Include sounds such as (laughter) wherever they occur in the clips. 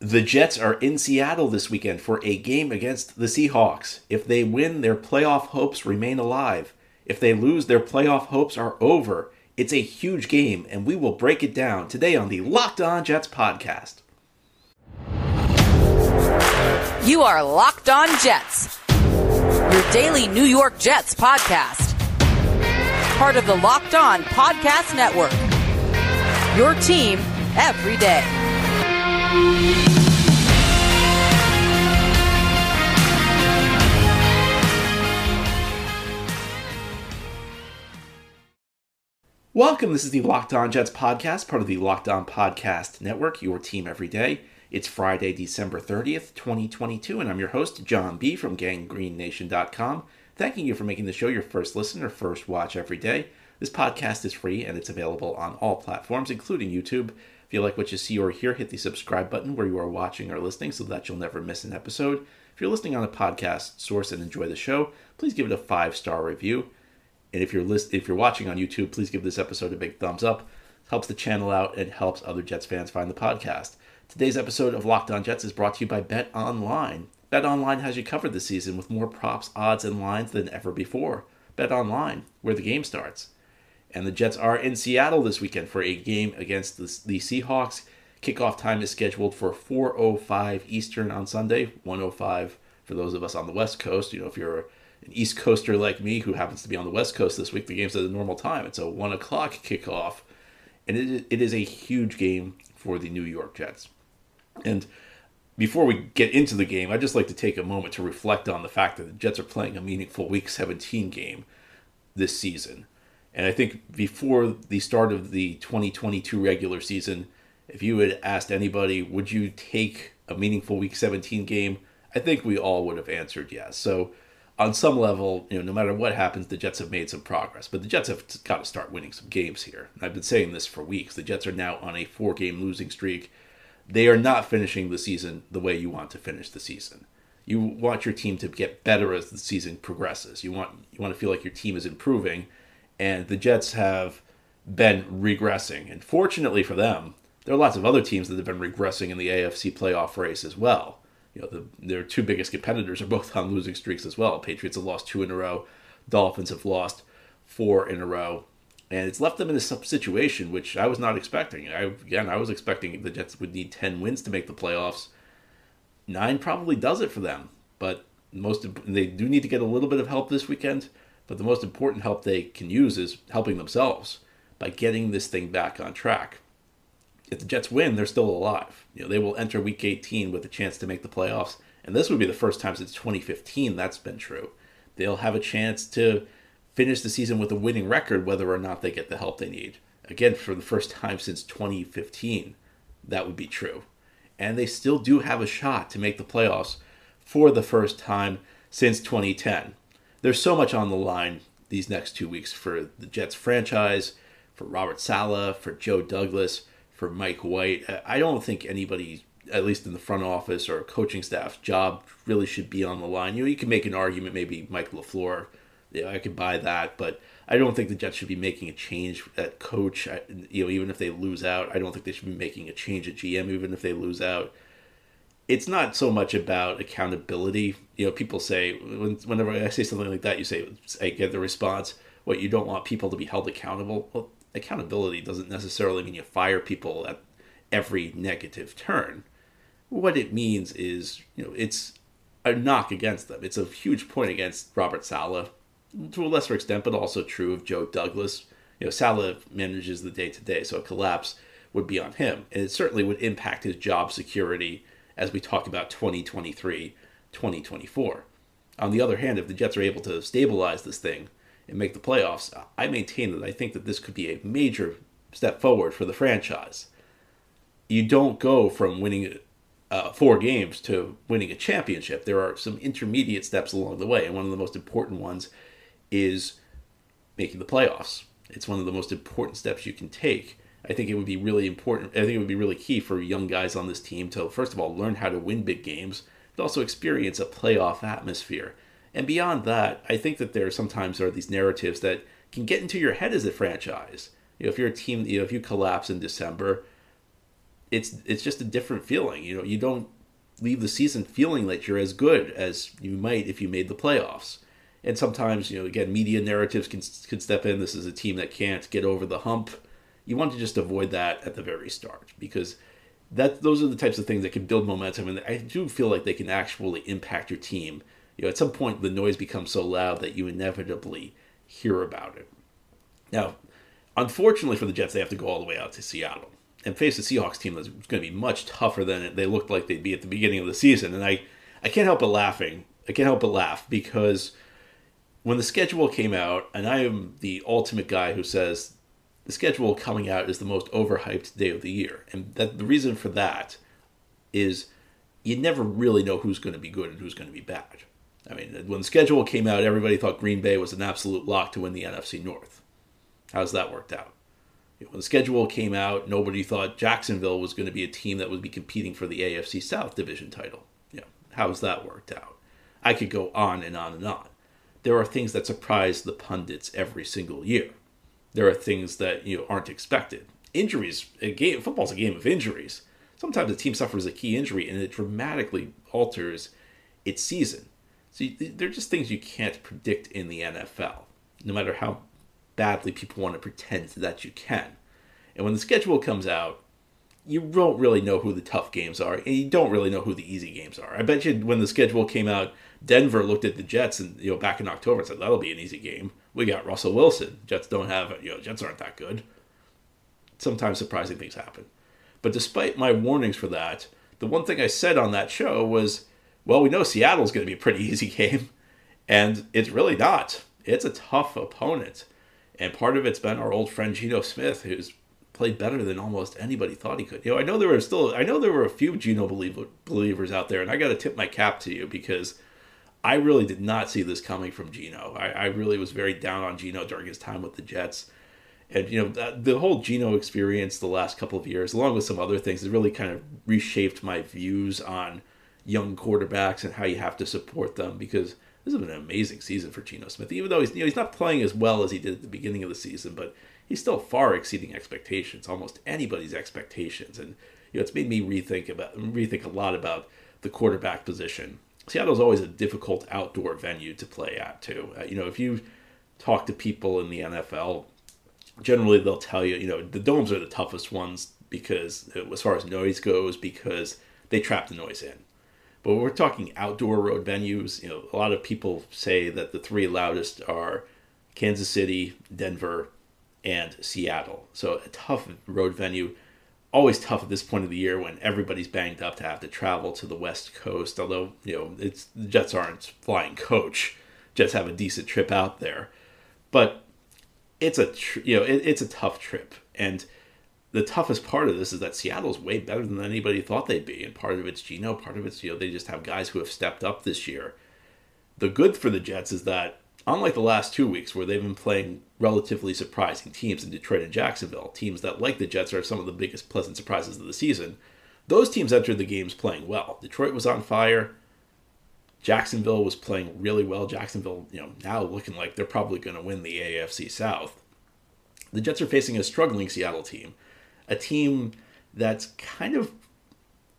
The Jets are in Seattle this weekend for a game against the Seahawks. If they win, their playoff hopes remain alive. If they lose, their playoff hopes are over. It's a huge game, and we will break it down today on the Locked On Jets podcast. You are Locked On Jets, your daily New York Jets podcast. Part of the Locked On Podcast Network. Your team every day. Welcome. This is the Locked On Jets podcast, part of the Locked On Podcast Network, your team every day. It's Friday, December 30th, 2022, and I'm your host, John B. from GanggreenNation.com. Thanking you for making the show your first listen or first watch every day. This podcast is free and it's available on all platforms, including YouTube. If you like what you see or hear, hit the subscribe button where you are watching or listening so that you'll never miss an episode. If you're listening on a podcast source and enjoy the show, please give it a five star review. And if you're list- if you're watching on YouTube, please give this episode a big thumbs up. It helps the channel out and helps other Jets fans find the podcast. Today's episode of Locked On Jets is brought to you by Bet Online. Bet Online has you covered this season with more props, odds, and lines than ever before. Bet Online, where the game starts. And the Jets are in Seattle this weekend for a game against the, the Seahawks. Kickoff time is scheduled for 4:05 Eastern on Sunday, 1:05 for those of us on the West Coast. You know, if you're an East Coaster like me who happens to be on the West Coast this week, the game's at a normal time. It's a one o'clock kickoff, and it, it is a huge game for the New York Jets. And before we get into the game, I'd just like to take a moment to reflect on the fact that the Jets are playing a meaningful Week 17 game this season. And I think before the start of the 2022 regular season, if you had asked anybody, would you take a meaningful Week 17 game? I think we all would have answered yes. So, on some level, you know, no matter what happens, the Jets have made some progress. But the Jets have got to start winning some games here. And I've been saying this for weeks. The Jets are now on a four-game losing streak. They are not finishing the season the way you want to finish the season. You want your team to get better as the season progresses. You want you want to feel like your team is improving and the Jets have been regressing. And fortunately for them, there are lots of other teams that have been regressing in the AFC playoff race as well. You know, the, their two biggest competitors are both (laughs) on losing streaks as well. Patriots have lost two in a row. Dolphins have lost four in a row. And it's left them in a situation which I was not expecting. I, again, I was expecting the Jets would need 10 wins to make the playoffs. Nine probably does it for them. But most they do need to get a little bit of help this weekend. But the most important help they can use is helping themselves by getting this thing back on track. If the Jets win, they're still alive. You know, they will enter week 18 with a chance to make the playoffs, and this would be the first time since 2015 that's been true. They'll have a chance to finish the season with a winning record whether or not they get the help they need. Again, for the first time since 2015, that would be true. And they still do have a shot to make the playoffs for the first time since 2010 there's so much on the line these next two weeks for the Jets franchise, for Robert Saleh, for Joe Douglas, for Mike White. I don't think anybody, at least in the front office or coaching staff, job really should be on the line. You know, you can make an argument, maybe Mike LaFleur. Yeah, I could buy that, but I don't think the Jets should be making a change at coach. I, you know, even if they lose out, I don't think they should be making a change at GM, even if they lose out it's not so much about accountability. You know, people say whenever I say something like that, you say I get the response, "What you don't want people to be held accountable." Well, accountability doesn't necessarily mean you fire people at every negative turn. What it means is, you know, it's a knock against them. It's a huge point against Robert Saleh, to a lesser extent, but also true of Joe Douglas. You know, Saleh manages the day to day, so a collapse would be on him, and it certainly would impact his job security as we talk about 2023, 2024. On the other hand, if the Jets are able to stabilize this thing and make the playoffs, I maintain that I think that this could be a major step forward for the franchise. You don't go from winning uh, four games to winning a championship. There are some intermediate steps along the way, and one of the most important ones is making the playoffs. It's one of the most important steps you can take. I think it would be really important. I think it would be really key for young guys on this team to, first of all, learn how to win big games, but also experience a playoff atmosphere. And beyond that, I think that there sometimes are these narratives that can get into your head as a franchise. You know, if you're a team, you know, if you collapse in December, it's it's just a different feeling. You know, you don't leave the season feeling that you're as good as you might if you made the playoffs. And sometimes, you know, again, media narratives can can step in. This is a team that can't get over the hump. You want to just avoid that at the very start because that those are the types of things that can build momentum, and I do feel like they can actually impact your team. You know, at some point, the noise becomes so loud that you inevitably hear about it. Now, unfortunately for the Jets, they have to go all the way out to Seattle and face a Seahawks team that's going to be much tougher than they looked like they'd be at the beginning of the season. And I, I can't help but laughing. I can't help but laugh because when the schedule came out, and I am the ultimate guy who says the schedule coming out is the most overhyped day of the year, and that the reason for that is you never really know who's going to be good and who's going to be bad. I mean, when the schedule came out, everybody thought Green Bay was an absolute lock to win the NFC North. How's that worked out? When the schedule came out, nobody thought Jacksonville was going to be a team that would be competing for the AFC South division title. Know, how's that worked out? I could go on and on and on. There are things that surprise the pundits every single year. There are things that you know aren't expected. Injuries, a game, football's a game of injuries. Sometimes a team suffers a key injury and it dramatically alters its season. So they're just things you can't predict in the NFL, no matter how badly people want to pretend that you can. And when the schedule comes out, you don't really know who the tough games are, and you don't really know who the easy games are. I bet you when the schedule came out, Denver looked at the Jets and you know back in October and said that'll be an easy game. We got Russell Wilson. Jets don't have you know Jets aren't that good. Sometimes surprising things happen. But despite my warnings for that, the one thing I said on that show was, well, we know Seattle's going to be a pretty (laughs) easy game, and it's really not. It's a tough opponent. And part of it's been our old friend Geno Smith, who's played better than almost anybody thought he could. You know, I know there were still, I know there were a few Geno believer, believers out there, and I got to tip my cap to you because I really did not see this coming from Geno. I, I really was very down on Geno during his time with the Jets. And, you know, that, the whole Geno experience the last couple of years, along with some other things, has really kind of reshaped my views on young quarterbacks and how you have to support them because – this has been an amazing season for Geno Smith. Even though he's you know he's not playing as well as he did at the beginning of the season, but he's still far exceeding expectations, almost anybody's expectations. And you know it's made me rethink about rethink a lot about the quarterback position. Seattle's always a difficult outdoor venue to play at too. Uh, you know if you talk to people in the NFL, generally they'll tell you you know the domes are the toughest ones because as far as noise goes because they trap the noise in but we're talking outdoor road venues, you know, a lot of people say that the three loudest are Kansas City, Denver, and Seattle. So a tough road venue. Always tough at this point of the year when everybody's banged up to have to travel to the West Coast. Although you know, it's the Jets aren't flying coach. Jets have a decent trip out there, but it's a tr- you know it, it's a tough trip and the toughest part of this is that Seattle's way better than anybody thought they'd be, and part of it's Geno, part of it's you know they just have guys who have stepped up this year. The good for the Jets is that unlike the last two weeks where they've been playing relatively surprising teams in Detroit and Jacksonville, teams that like the Jets are some of the biggest pleasant surprises of the season, those teams entered the games playing well. Detroit was on fire. Jacksonville was playing really well. Jacksonville, you know, now looking like they're probably going to win the AFC South. The Jets are facing a struggling Seattle team a team that's kind of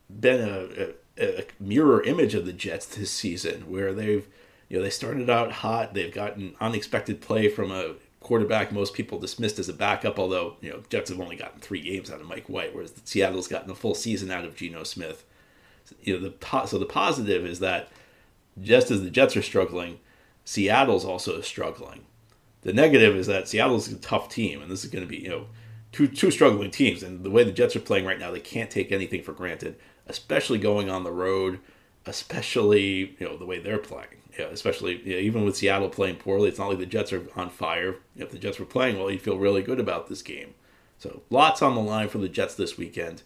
been a, a, a, mirror image of the Jets this season, where they've you know they started out hot, they've gotten unexpected play from a quarterback most people dismissed as a backup, although you know Jets have only gotten three games out of Mike White, whereas Seattle's gotten a full season out of Geno Smith. You know the so the positive is that just as the Jets are struggling, Seattle's also struggling. The negative is that Seattle's a tough team, and this is going to be you know two two struggling teams, and the way the Jets are playing right now, they can't take anything for granted, especially going on the road, especially you know the way they're playing. Yeah, especially even with Seattle playing poorly, it's not like the Jets are on fire. If the Jets were playing well, you'd feel really good about this game. So lots on the line for the Jets this weekend,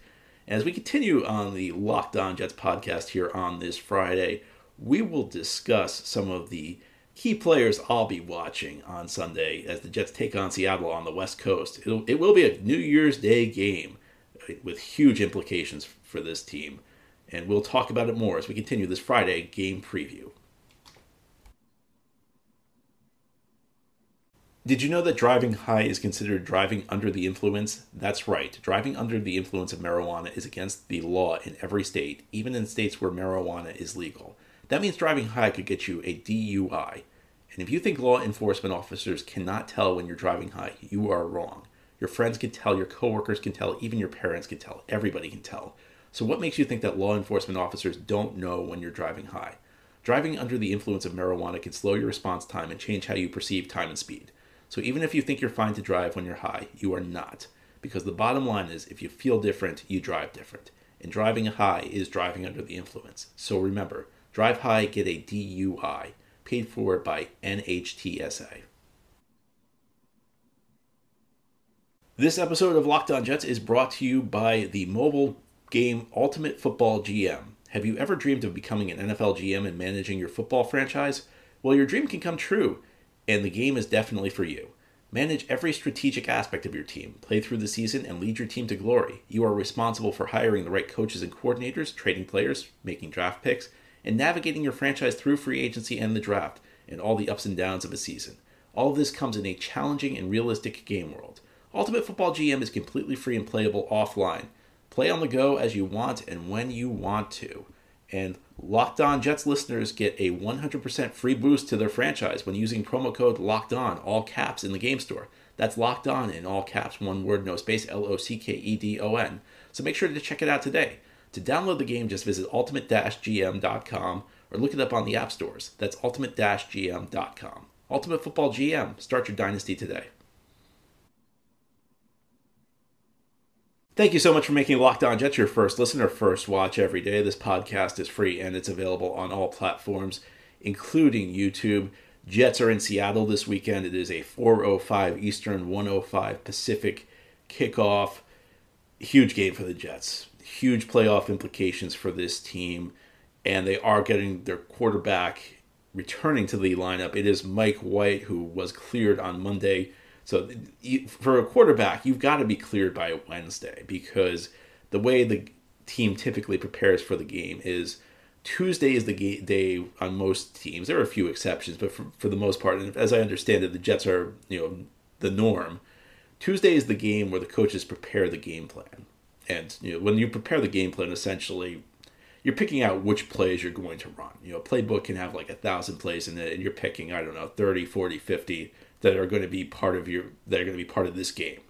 As we continue on the Locked On Jets podcast here on this Friday, we will discuss some of the key players I'll be watching on Sunday as the Jets take on Seattle on the West Coast. It'll, it will be a New Year's Day game uh, with huge implications for this team, and we'll talk about it more as we continue this Friday game preview. Did you know that driving high is considered driving under the influence? That's right. Driving under the influence of marijuana is against the law in every state, even in states where marijuana is legal. That means driving high could get you a DUI. And if you think law enforcement officers cannot tell when you're driving high, you are wrong. Your friends can tell, your coworkers can tell, even your parents can tell, everybody can tell. So, what makes you think that law enforcement officers don't know when you're driving high? Driving under the influence of marijuana can slow your response time and change how you perceive time and speed. So even if you think you're fine to drive when you're high, you are not. Because the bottom line is if you feel different, you drive different. And driving high is driving under the influence. So remember, drive high, get a DUI, paid for by NHTSA. This episode of Locked On Jets is brought to you by the mobile game Ultimate Football GM. Have you ever dreamed of becoming an NFL GM and managing your football franchise? Well, your dream can come true and the game is definitely for you. Manage every strategic aspect of your team, play through the season, and lead your team to glory. You are responsible for hiring the right coaches and coordinators, trading players, making draft picks, and navigating your franchise through free agency and the draft, and all the ups and downs of a season. All of this comes in a challenging and realistic game world. Ultimate Football GM is completely free and playable offline. Play on the go as you want and when you want to. And Locked On Jets listeners get a 100% free boost to their franchise when using promo code Locked On, all caps, in the game store. That's Locked On in all caps, one word, no space, L O C K E D O N. So make sure to check it out today. To download the game, just visit ultimate-gm.com or look it up on the app stores. That's ultimate-gm.com. Ultimate Football GM. Start your dynasty today. Thank you so much for making Locked On Jets your first listener, first watch every day. This podcast is free and it's available on all platforms, including YouTube. Jets are in Seattle this weekend. It is a 4:05 Eastern, 105 Pacific kickoff. Huge game for the Jets. Huge playoff implications for this team, and they are getting their quarterback returning to the lineup. It is Mike White who was cleared on Monday so for a quarterback, you've got to be cleared by Wednesday because the way the team typically prepares for the game is Tuesday is the day on most teams. There are a few exceptions, but for, for the most part, and as I understand it, the Jets are you know the norm. Tuesday is the game where the coaches prepare the game plan, and you know when you prepare the game plan, essentially you're picking out which plays you're going to run. You know, a playbook can have like a thousand plays in it, and you're picking, I don't know, 30, 40, 50 that are going to be part of your that are going to be part of this game.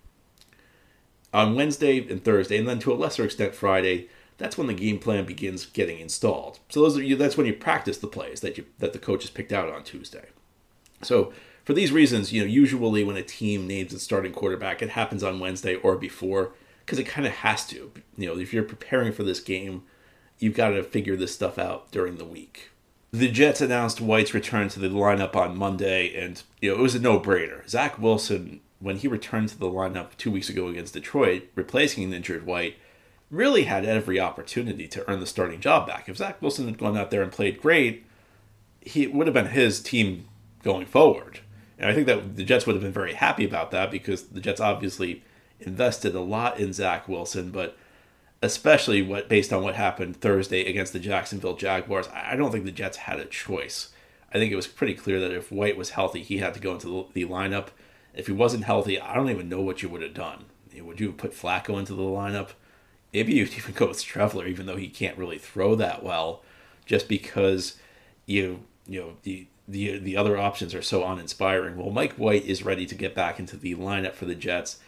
On Wednesday and Thursday, and then to a lesser extent Friday, that's when the game plan begins getting installed. So those are you that's when you practice the plays that you that the coaches picked out on Tuesday. So for these reasons, you know, usually when a team names its starting quarterback, it happens on Wednesday or before because it kind of has to. You know, if you're preparing for this game, you've got to figure this stuff out during the week the Jets announced White's return to the lineup on Monday, and you know it was a no-brainer. Zach Wilson, when he returned to the lineup two weeks ago against Detroit, replacing an injured White, really had every opportunity to earn the starting job back. If Zach Wilson had gone out there and played great, he would have been his team going forward. And I think that the Jets would have been very happy about that because the Jets obviously invested a lot in Zach Wilson, but especially what based on what happened Thursday against the Jacksonville Jaguars. I don't think the Jets had a choice. I think it was pretty clear that if White was healthy, he had to go into the, lineup. If he wasn't healthy, I don't even know what you would have done. Would you have put Flacco into the lineup? Maybe you'd even go with Streveler, even though he can't really throw that well, just because you you know the the the other options are so uninspiring. Well, Mike White is ready to get back into the lineup for the Jets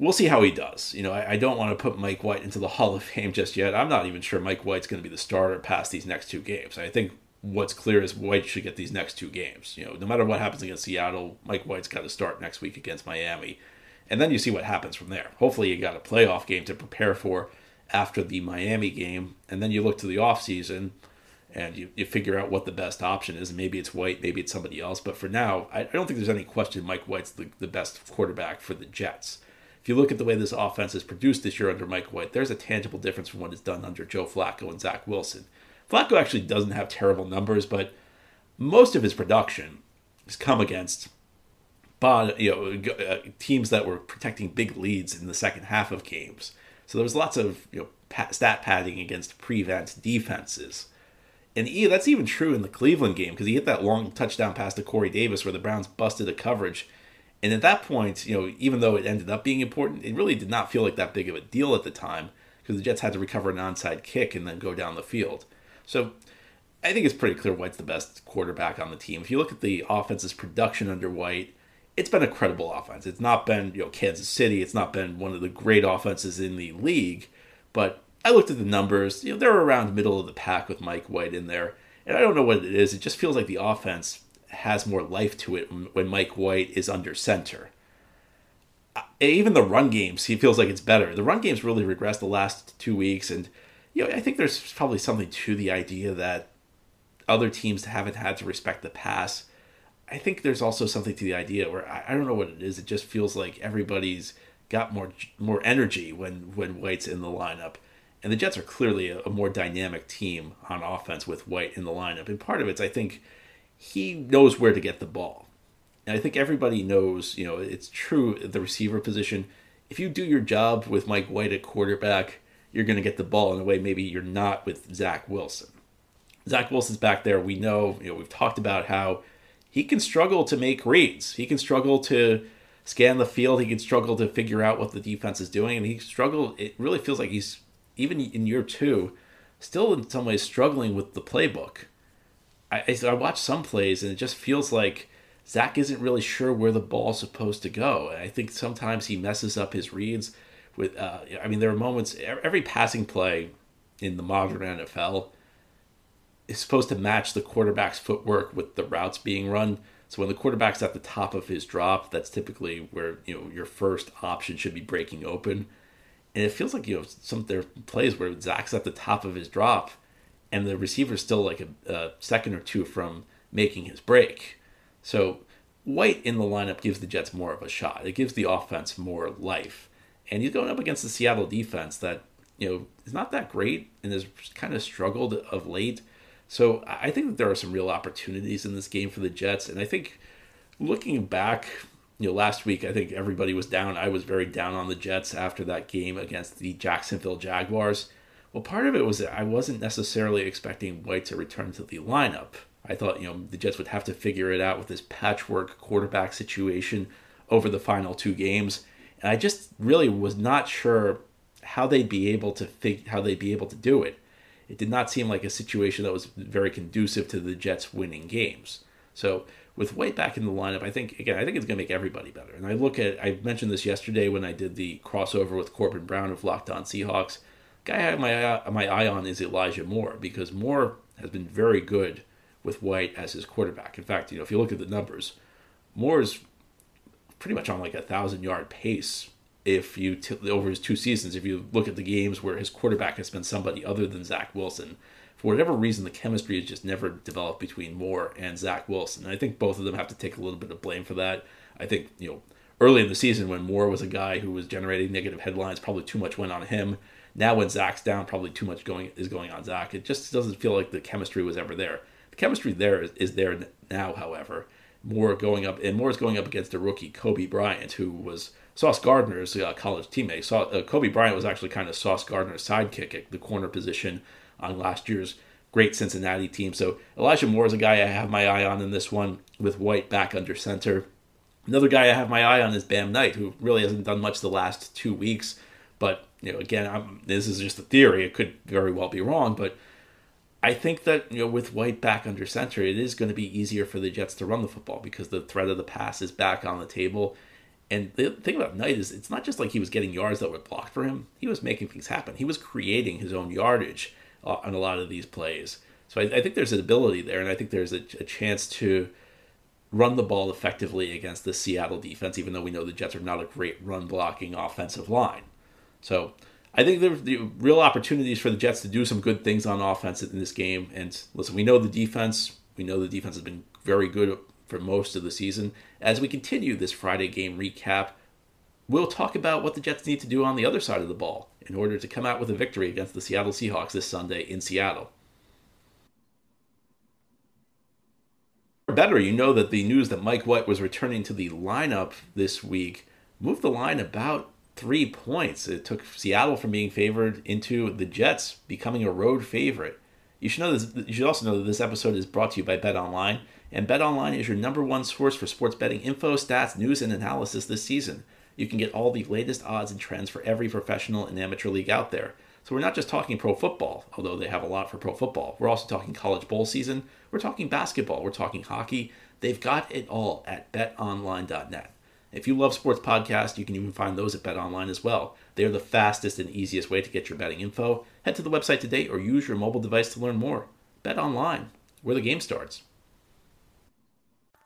we'll see how he does. You know, I, I, don't want to put Mike White into the (laughs) Hall of Fame just yet. I'm not even sure Mike White's going to be the starter past these next two games. I think what's clear is White should get these next two games. You know, no matter what happens against Seattle, Mike White's got to start next week against Miami. And then you see what happens from there. Hopefully, you got a playoff game to prepare for after the Miami game. And then you look to the offseason and you, you figure out what the best option is. Maybe it's White, maybe it's somebody else. But for now, I, I don't think there's any question Mike White's the, the best quarterback for the Jets if you look at the way this offense is produced this year under Mike White, there's a tangible difference from what is done under Joe Flacco and Zach Wilson. Flacco actually doesn't have terrible numbers, but most of his production has come against you know uh, teams that were protecting big leads in the second half of games. So there was lots of you know stat padding against prevent defenses. And that's even true in the Cleveland game because he hit that long touchdown pass to Corey Davis where the Browns busted a coverage. And at that point, you know, even though it ended up being important, it really did not feel like that big of a deal at the time because the Jets had to recover an onside kick and then go down the field. So I think it's pretty clear White's the best quarterback on the team. If you look at the offense's production under White, it's been a credible offense. It's not been, you know, Kansas City. It's not been one of the great offenses in the league, but I looked at the numbers. You know, they're around middle of the pack with Mike White in there, and I don't know what it is. It just feels like the offense has more life to it when Mike White is under center. Uh, even the run games, he feels like it's better. The run games really regressed the last two weeks, and you know, I think there's probably something to the idea that other teams haven't had to respect the pass. I think there's also something to the idea where I, I don't know what it is. It just feels like everybody's got more more energy when when White's in the lineup and the Jets are clearly a, a, more dynamic team on offense with White in the lineup. And part of it's, I think, he knows where to get the ball. And I think everybody knows, you know, it's true at the receiver position. If you do your job with Mike White at quarterback, you're going to get the ball in a way maybe you're not with Zach Wilson. Zach Wilson's back there. We know, you know, we've talked about how he can struggle to make reads. He can struggle to scan the field. He can struggle to figure out what the defense is doing. And he struggled, it really feels like he's even in year two, still in some ways struggling with the playbook. I, I, watch some plays and it just feels like Zach isn't really sure where the ball's supposed to go. And I think sometimes he messes up his reads. With, uh, I mean, there are moments. Every passing play in the modern NFL is supposed to match the quarterback's footwork with the routes being run. So when the quarterback's at the top of his drop, that's typically where you know your first option should be breaking open and it feels like you know some there plays where Zach's at the top of his drop, and the receiver's still like a, a second or two from making his break. So White in the lineup gives the Jets more of a shot. It gives the offense more life, and he's going up against the Seattle defense that you know is not that great and has kind of struggled of late. So I think that there are some real opportunities in this game for the Jets, and I think looking back you know, last week I think everybody was down. I was very down on the Jets after that game against the Jacksonville Jaguars. Well, part of it was that I wasn't necessarily expecting White to return to the lineup. I thought, you know, the Jets would have to figure it out with this patchwork quarterback situation over the final two games. And I just really was not sure how they'd be able to fig- how they'd be able to do it. It did not seem like a situation that was very conducive to the Jets winning games. So with White back in the lineup, I think again, I think it's going to make everybody better. And I look at, I mentioned this yesterday when I did the crossover with Corbin Brown of Locked On Seahawks. Guy I have my eye, my eye on is Elijah Moore because Moore has been very good with White as his quarterback. In fact, you know, if you look at the numbers, Moore is pretty much on like a thousand yard pace if you t- over his two seasons. If you look at the games where his quarterback has been somebody other than Zach Wilson, for whatever reason, the chemistry has just never developed between Moore and Zach Wilson. And I think both of them have to take a little bit of blame for that. I think, you know, early in the season when Moore was a guy who was generating negative headlines, probably too much went on him. Now when Zach's down, probably too much going is going on Zach. It just doesn't feel like the chemistry was ever there. The chemistry there is, is there now, however. Moore going up, and Moore is going up against a rookie, Coby Bryant, who was Sauce Gardner's uh, college teammate. Saw, uh, Coby Bryant was actually kind of Sauce Gardner's sidekick at the corner position on last year's great Cincinnati team. So Elijah Moore is a guy I have my eye on in this one with White back under center. Another guy I have my eye on is Bam Knight, who really hasn't done much the last two weeks. But you know, again, I'm, this is just a theory. It could very well be wrong, but I think that you know, with White back under center, it is going to be easier for the Jets to run the football because the threat of the pass is back on the table. And the thing about Knight is, it's not just like he was getting yards that were blocked for him. He was making things happen. He was creating his own yardage uh, on a lot of these plays. So I, I, think there's an ability there, and I think there's a, a, chance to run the ball effectively against the Seattle defense, even though we know the Jets are not a great run blocking offensive line. So I think there's the real opportunities for the Jets to do some good things on offense in this game. And listen, we know the defense. We know the defense has been very good for most of the season. As we continue this Friday game recap, we'll talk about what the Jets need to do on the other side of the ball in order to come out with a victory against the Seattle Seahawks this Sunday in Seattle. Better, you know that the news that Mike White was returning to the lineup this week moved the line about three points. It took Seattle from being favored into the Jets becoming a road favorite. You should know this. You should also know that this episode is brought to you by Bet Online, and Bet Online is your number one source for sports betting info, stats, news, and analysis this season. You can get all the latest odds and trends for every professional and amateur league out there. So we're not just talking pro football, although they have a lot for pro football. We're also talking college bowl season. We're talking basketball. We're talking hockey. They've got it all at betonline.net. If you love sports podcasts, you can even find those at BetOnline as well. They are the fastest and easiest way to get your betting info. Head to the website today or use your mobile device to learn more. BetOnline, where the game starts.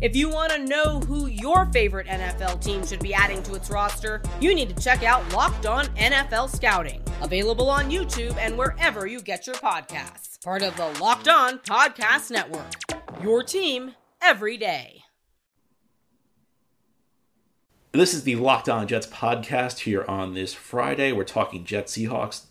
If you want to know who your favorite NFL team should be adding to its roster, you need to check out Locked On NFL Scouting, available on YouTube and wherever you get your podcasts. Part of the Locked On Podcast Network. Your team every day. This is the Locked On Jets podcast here on this Friday. We're talking Jets Seahawks.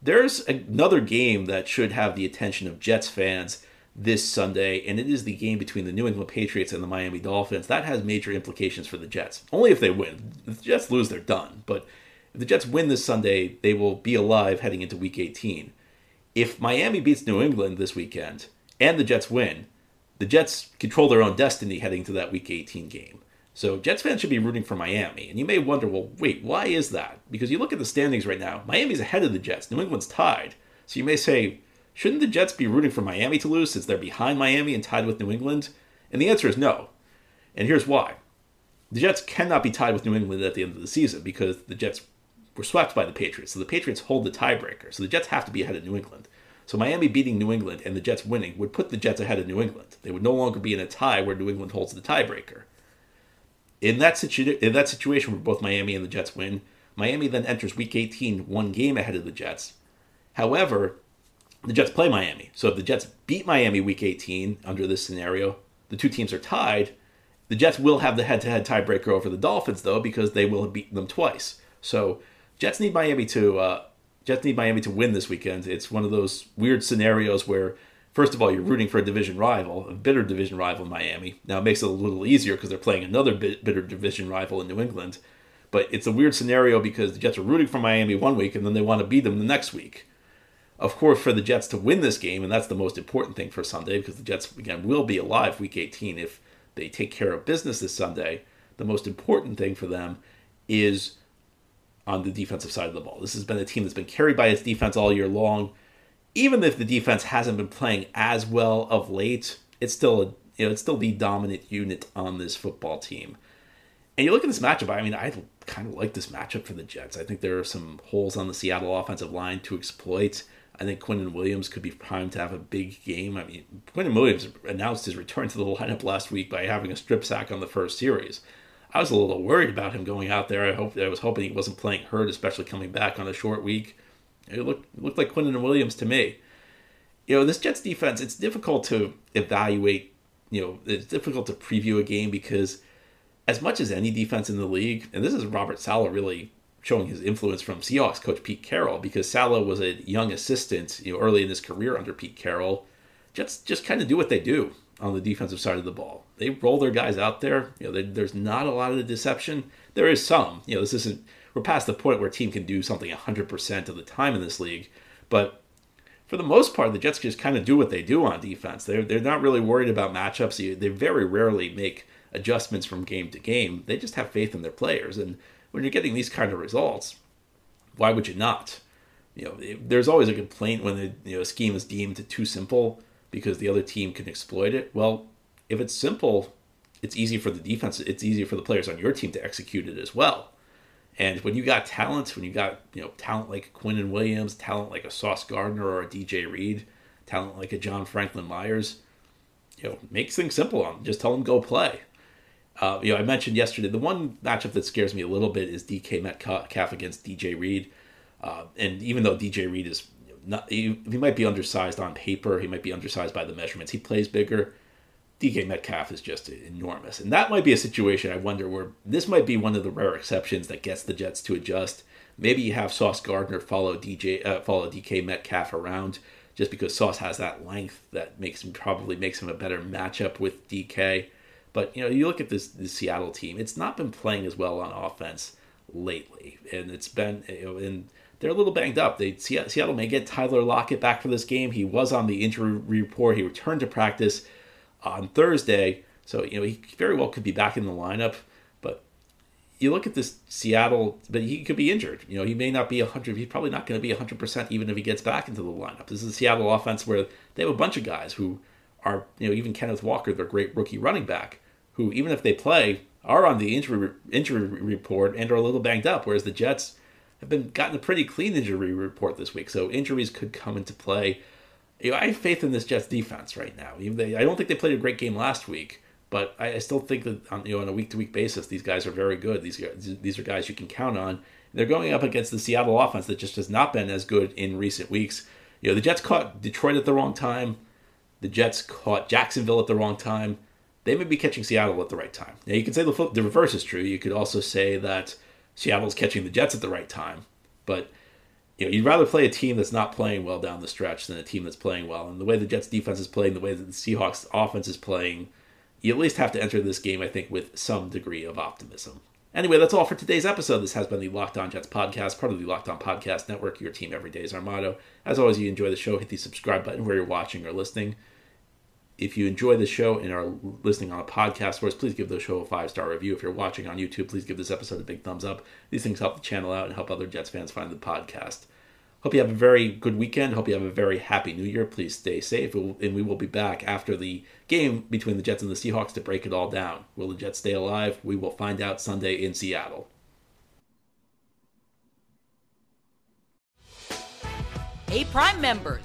There's another game that should have the attention of Jets fans this Sunday, and it is the game between the New England Patriots and the Miami Dolphins. That has major implications for the Jets. Only if they win. If the Jets lose, they're done. But if the Jets win this Sunday, they will be alive heading into Week 18. If Miami beats New England this weekend and the Jets win, the Jets control their own destiny heading to that Week 18 game. So Jets fans should be rooting for Miami. And you may wonder, well, wait, why is that? Because you look at the standings right now, Miami's ahead of the Jets. New England's tied. So you may say, Shouldn't the Jets be rooting for Miami to lose since they're behind Miami and tied with New England? And the answer is no. And here's why. The Jets cannot be tied with New England at the end of the season because the Jets were swept by the Patriots. So the Patriots hold the tiebreaker. So the Jets have to be ahead of New England. So Miami beating New England and the Jets winning would put the Jets ahead of New England. They would no longer be in a tie where New England holds the tiebreaker. In that, situ- in that situation where both Miami and the Jets win, Miami then enters Week 18 one game ahead of the Jets. However, the Jets play Miami. So if the Jets beat Miami week 18 under this scenario, the two teams are tied. The Jets will have the head to head tiebreaker over the Dolphins, though, because they will have beaten them twice. So Jets need Miami to uh, Jets need Miami to win this weekend. It's one of those weird scenarios where, first of all, you're rooting for a division rival, a bitter division rival in Miami. Now it makes it a little easier because they're playing another bitter division rival in New England. But it's a weird scenario because the Jets are rooting for Miami one week and then they want to beat them the next week of course, for the Jets to win this game, and that's the most important thing for Sunday because the Jets, again, will be alive week 18 if they take care of business this Sunday. The most important thing for them is on the defensive side of the ball. This has been a team that's been carried by its defense all year long. Even if the defense hasn't been playing as well of late, it's still a, you know it's still the dominant unit on this football team. And you look at this matchup. I mean, I kind of like this matchup for the Jets. I think there are some holes on the Seattle offensive line to exploit. I think Quinnen Williams could be primed to have a big game. I mean, Quinnen Williams announced his return to the lineup last week by having a strip sack on the first series. I was a little worried about him going out there. I hope I was hoping he wasn't playing hurt, especially coming back on a short week. It looked it looked like Quinnen Williams to me. You know, this Jets defense, it's difficult to evaluate, you know, it's difficult to preview a game because as much as any defense in the league, and this is Robert Saleh really showing his influence from Seahawks coach Pete Carroll because Saleh was a young assistant, you know, early in his career under Pete Carroll. Just just kind of do what they do on the defensive side of the ball. They roll their guys out there. You know, there's not a lot of the deception. There is some. You know, this isn't. We're past the point where a team can do something 100% of the time in this league, but for the most part, the Jets just kind of do what they do on defense. They're they're not really worried about matchups. They very rarely make adjustments from game to game. They just have faith in their players and when you're getting these kind of results, why would you not? You know, there's always a complaint when the you know scheme is deemed too simple because the other team can exploit it. Well, if it's simple, it's easy for the defense. It's easy for the players on your team to execute it as well. And when you got talent, when you got you know talent like Quinnen Williams, talent like a Sauce Gardner or a DJ Reed, talent like a John Franklin Myers, you know, makes things simple on. Just tell them go play. Uh, you know, I mentioned yesterday the one matchup that scares me a little bit is DK Metcalf against DJ Reed. Uh, and even though DJ Reed is not, he, he, might be undersized on paper, he might be undersized by the measurements. He plays bigger. DK Metcalf is just enormous, and that might be a situation I wonder where this might be one of the rare exceptions that gets the Jets to adjust. Maybe you have Sauce Gardner follow DJ uh, follow DK Metcalf around just because Sauce has that length that makes him probably makes him a better matchup with DK. But you know, you look at this, this Seattle team; it's not been playing as well on offense lately, and it's been you know, and they're a little banged up. They Seattle may get Tyler Lockett back for this game. He was on the injury report. He returned to practice on Thursday, so you know he very well could be back in the lineup. But you look at this Seattle, but he could be injured. You know, he may not be hundred. He's probably not going to be hundred percent even if he gets back into the lineup. This is a Seattle offense where they have a bunch of guys who are you know even Kenneth Walker, their great rookie running back who even if they play are on the injury injury report and are a little banged up, whereas the Jets have been gotten a pretty clean injury report this week. So injuries could come into play. You know, I have faith in this Jets defense right now. Even they, I don't think they played a great game last week, but I, I still think that on, you know on a week to week basis, these guys are very good. These these are guys you can count on. They're going up against the Seattle offense that just has not been as good in recent weeks. You know, the Jets caught Detroit at the wrong time. The Jets caught Jacksonville at the wrong time they may be catching Seattle at the right time. Now, you could say the, the reverse is true. You could also say that Seattle's catching the Jets at the right time. But you know, you'd rather play a team that's not playing well down the stretch than a team that's playing well. And the way the Jets defense is playing, the way that the Seahawks offense is playing, you at least have to enter this game, I think, with some degree of optimism. Anyway, that's all for today's episode. This has been the Locked On Jets podcast, part of the Locked On Podcast Network. Your team every day is our motto. As always, you enjoy the show, hit the subscribe button where you're watching or listening if you enjoy the show and are listening on a podcast for us, please give the show a five star review. If you're watching on YouTube, please give this episode a big thumbs up. These things help the channel out and help other Jets fans find the podcast. Hope you have a very good weekend. Hope you have a very happy new year. Please stay safe. And we will be back after the game between the Jets and the Seahawks to break it all down. Will the Jets stay alive? We will find out Sunday in Seattle. Hey, Prime members